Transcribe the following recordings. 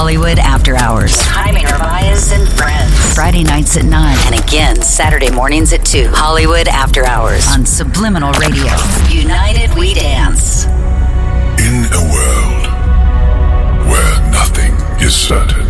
Hollywood After Hours. Jaime Narvaez and friends. Friday nights at 9. And again, Saturday mornings at 2. Hollywood After Hours on Subliminal Radio. United We Dance. In a world where nothing is certain,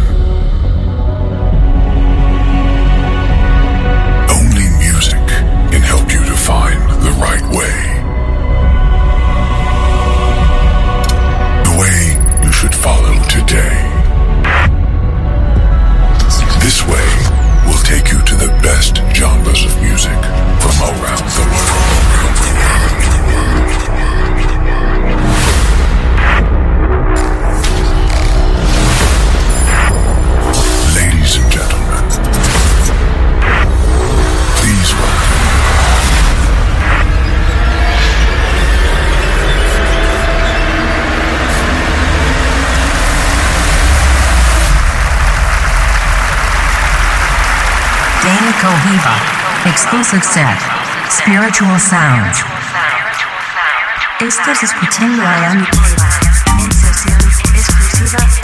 Exclusive set. Spiritual Sound. Estás escuchando a Dany Cohiba en sesión exclusiva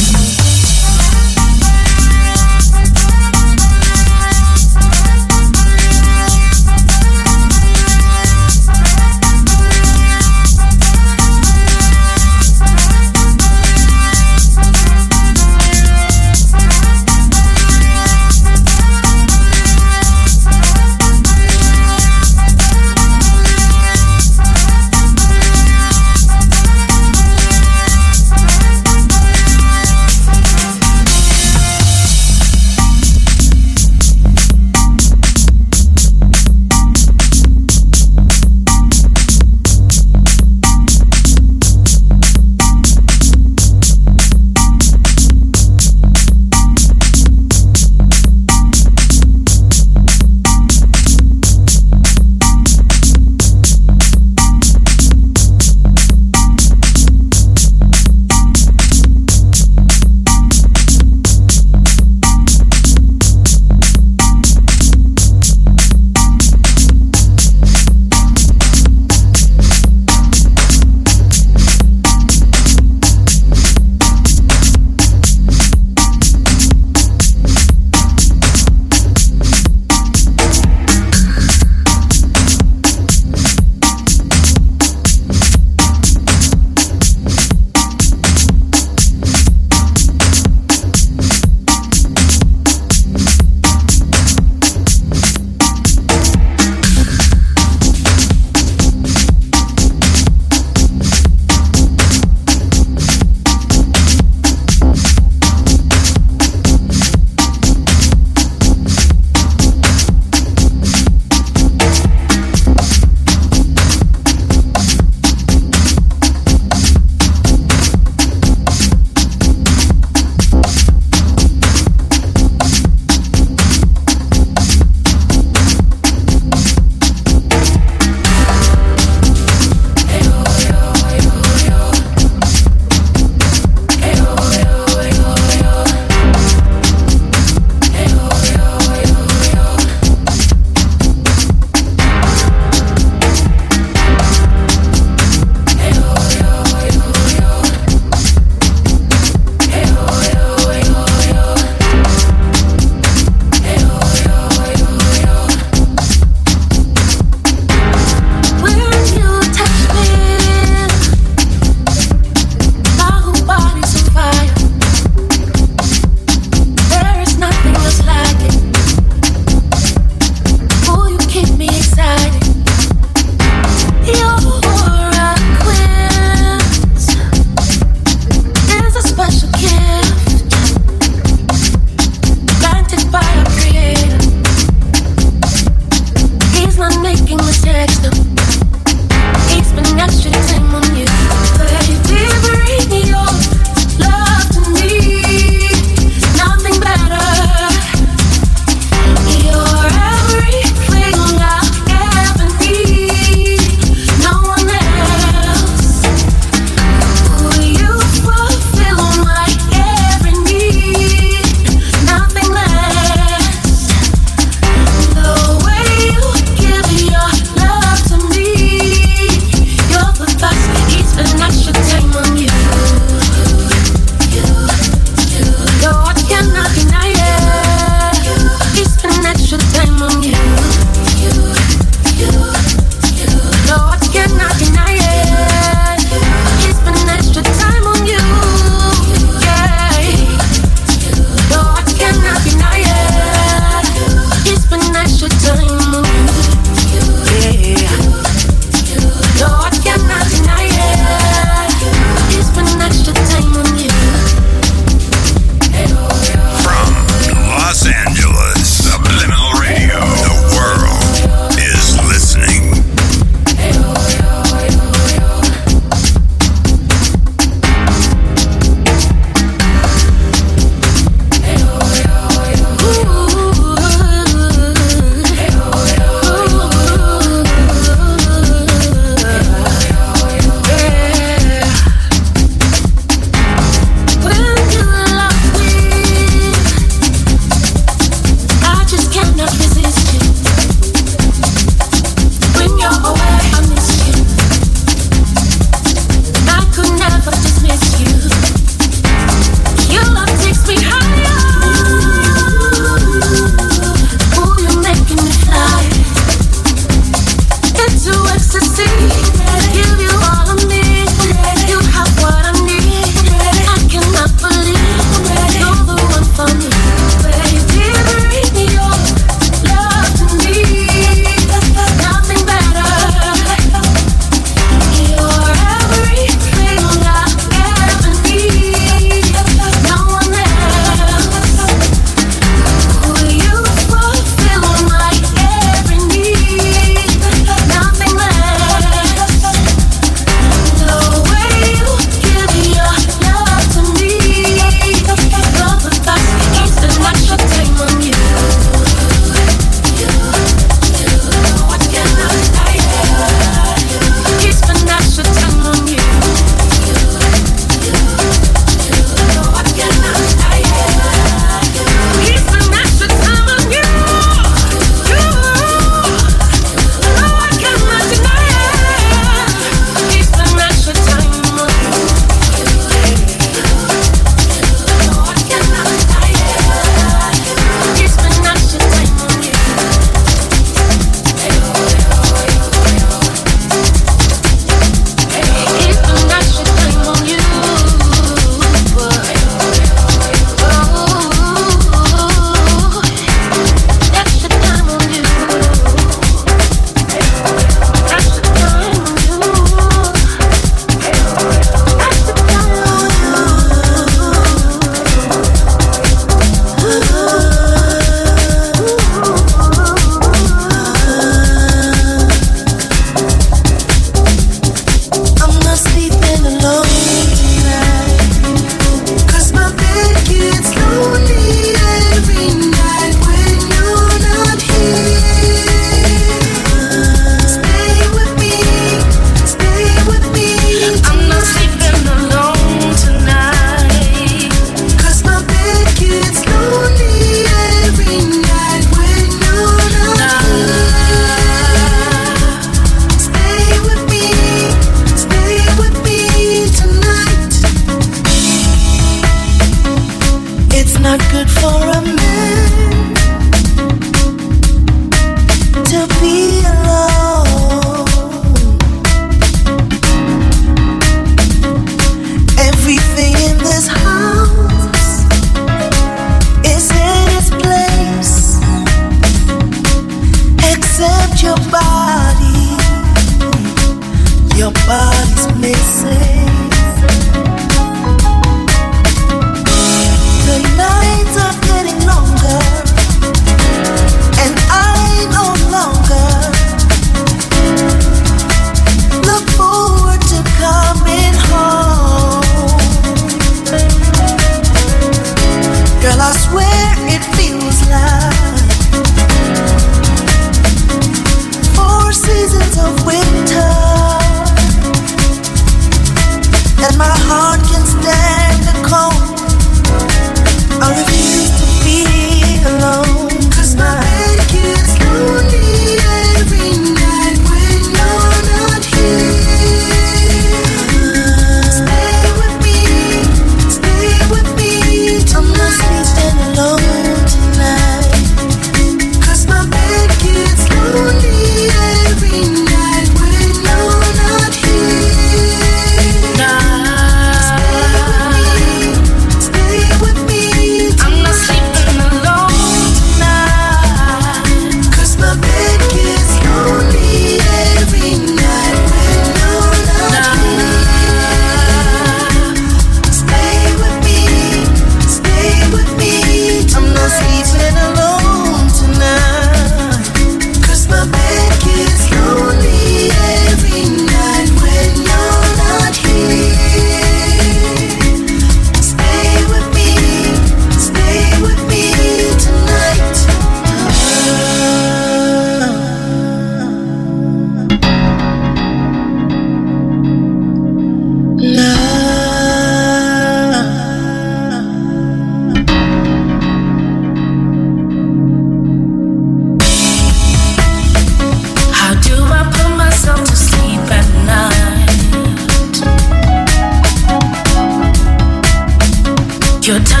Your touch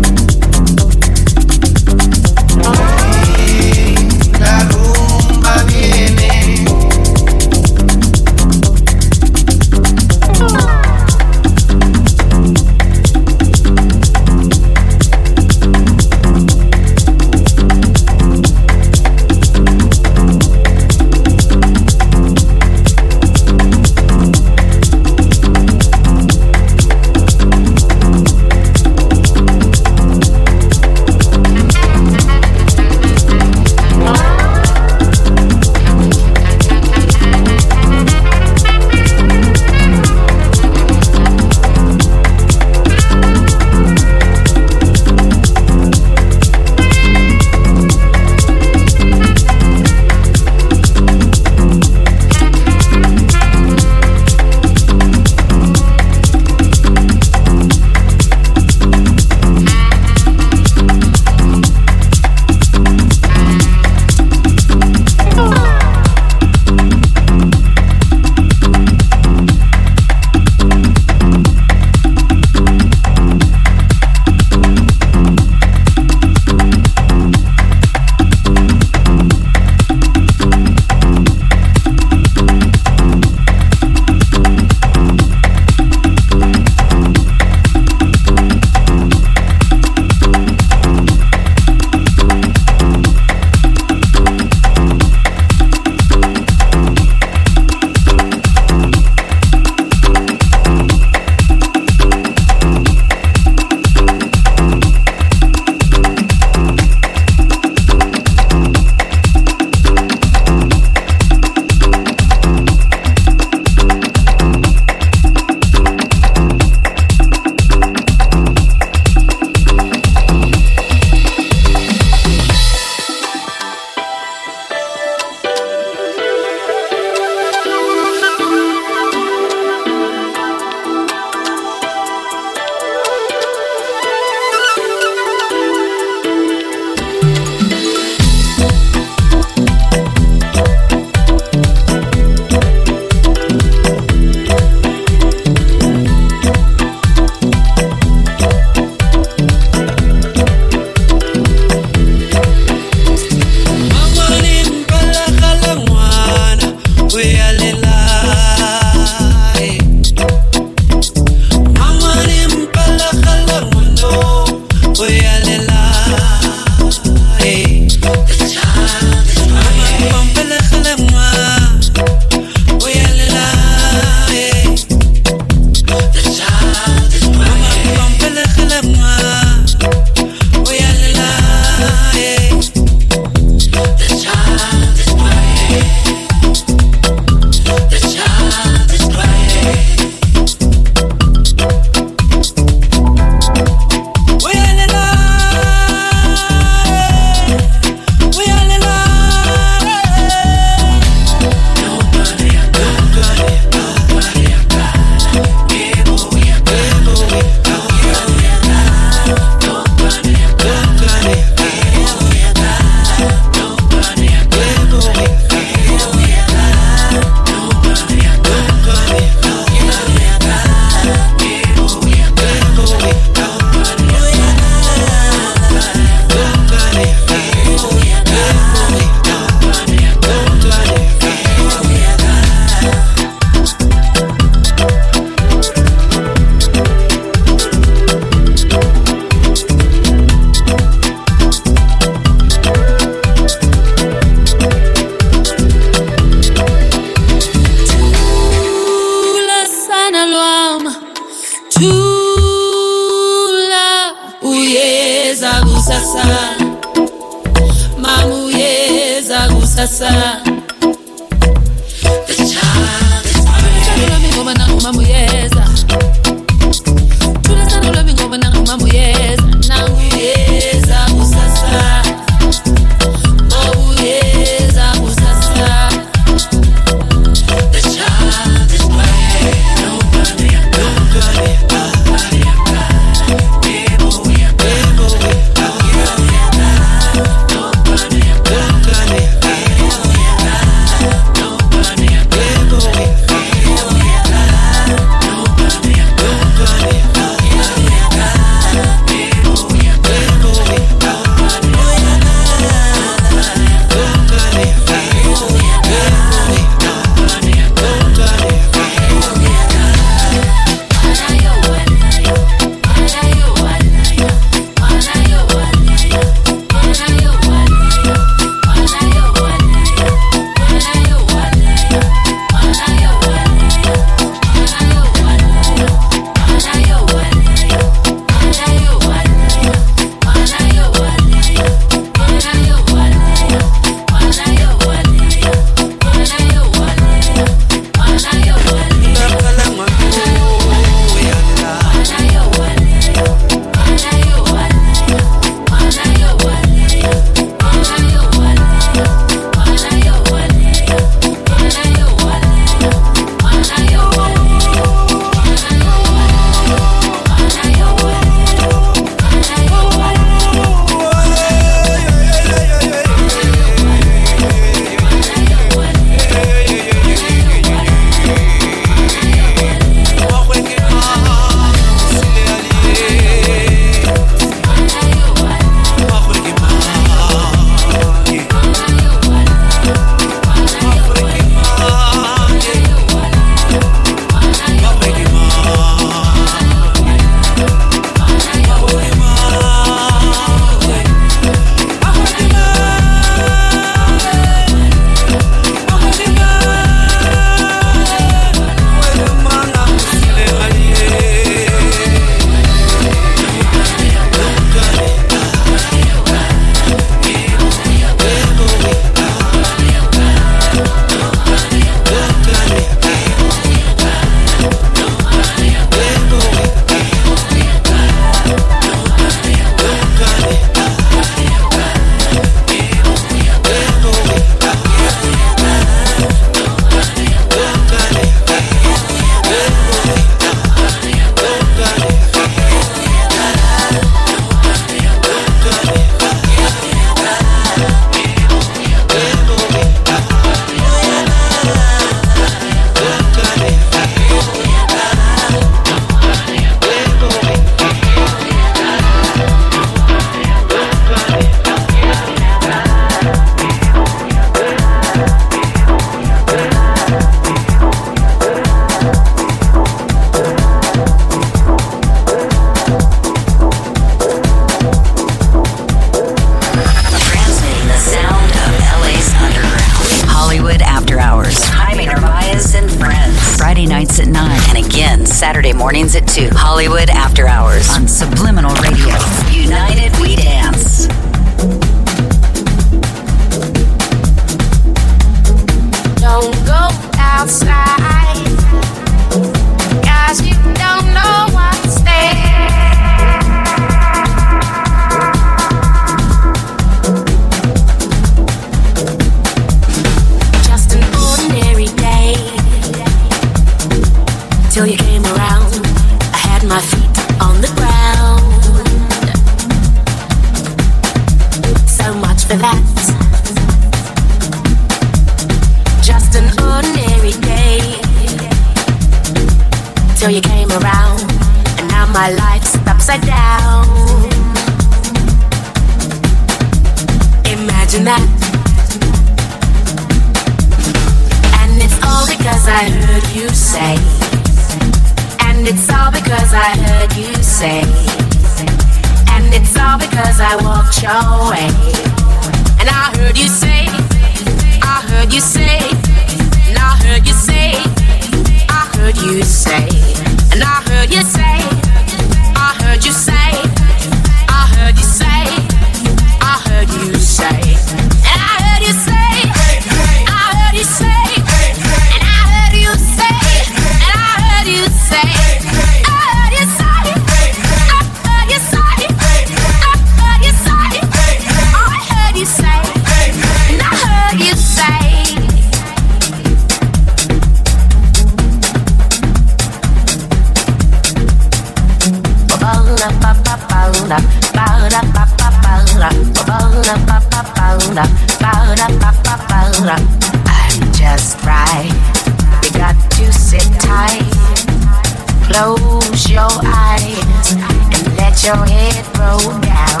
head roll down.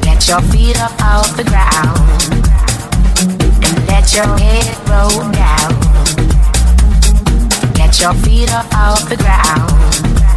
Get your feet up off the ground. And let your head roll down. Get your feet up off the ground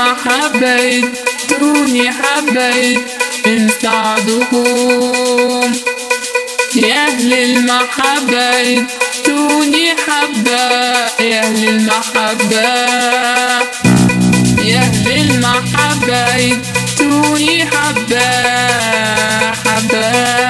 حبيت تروني حبيت انت عدوكم يا أهل المحبة توني حبة. يا أهل المحبة يا أهل المحبة توني حبة حبة.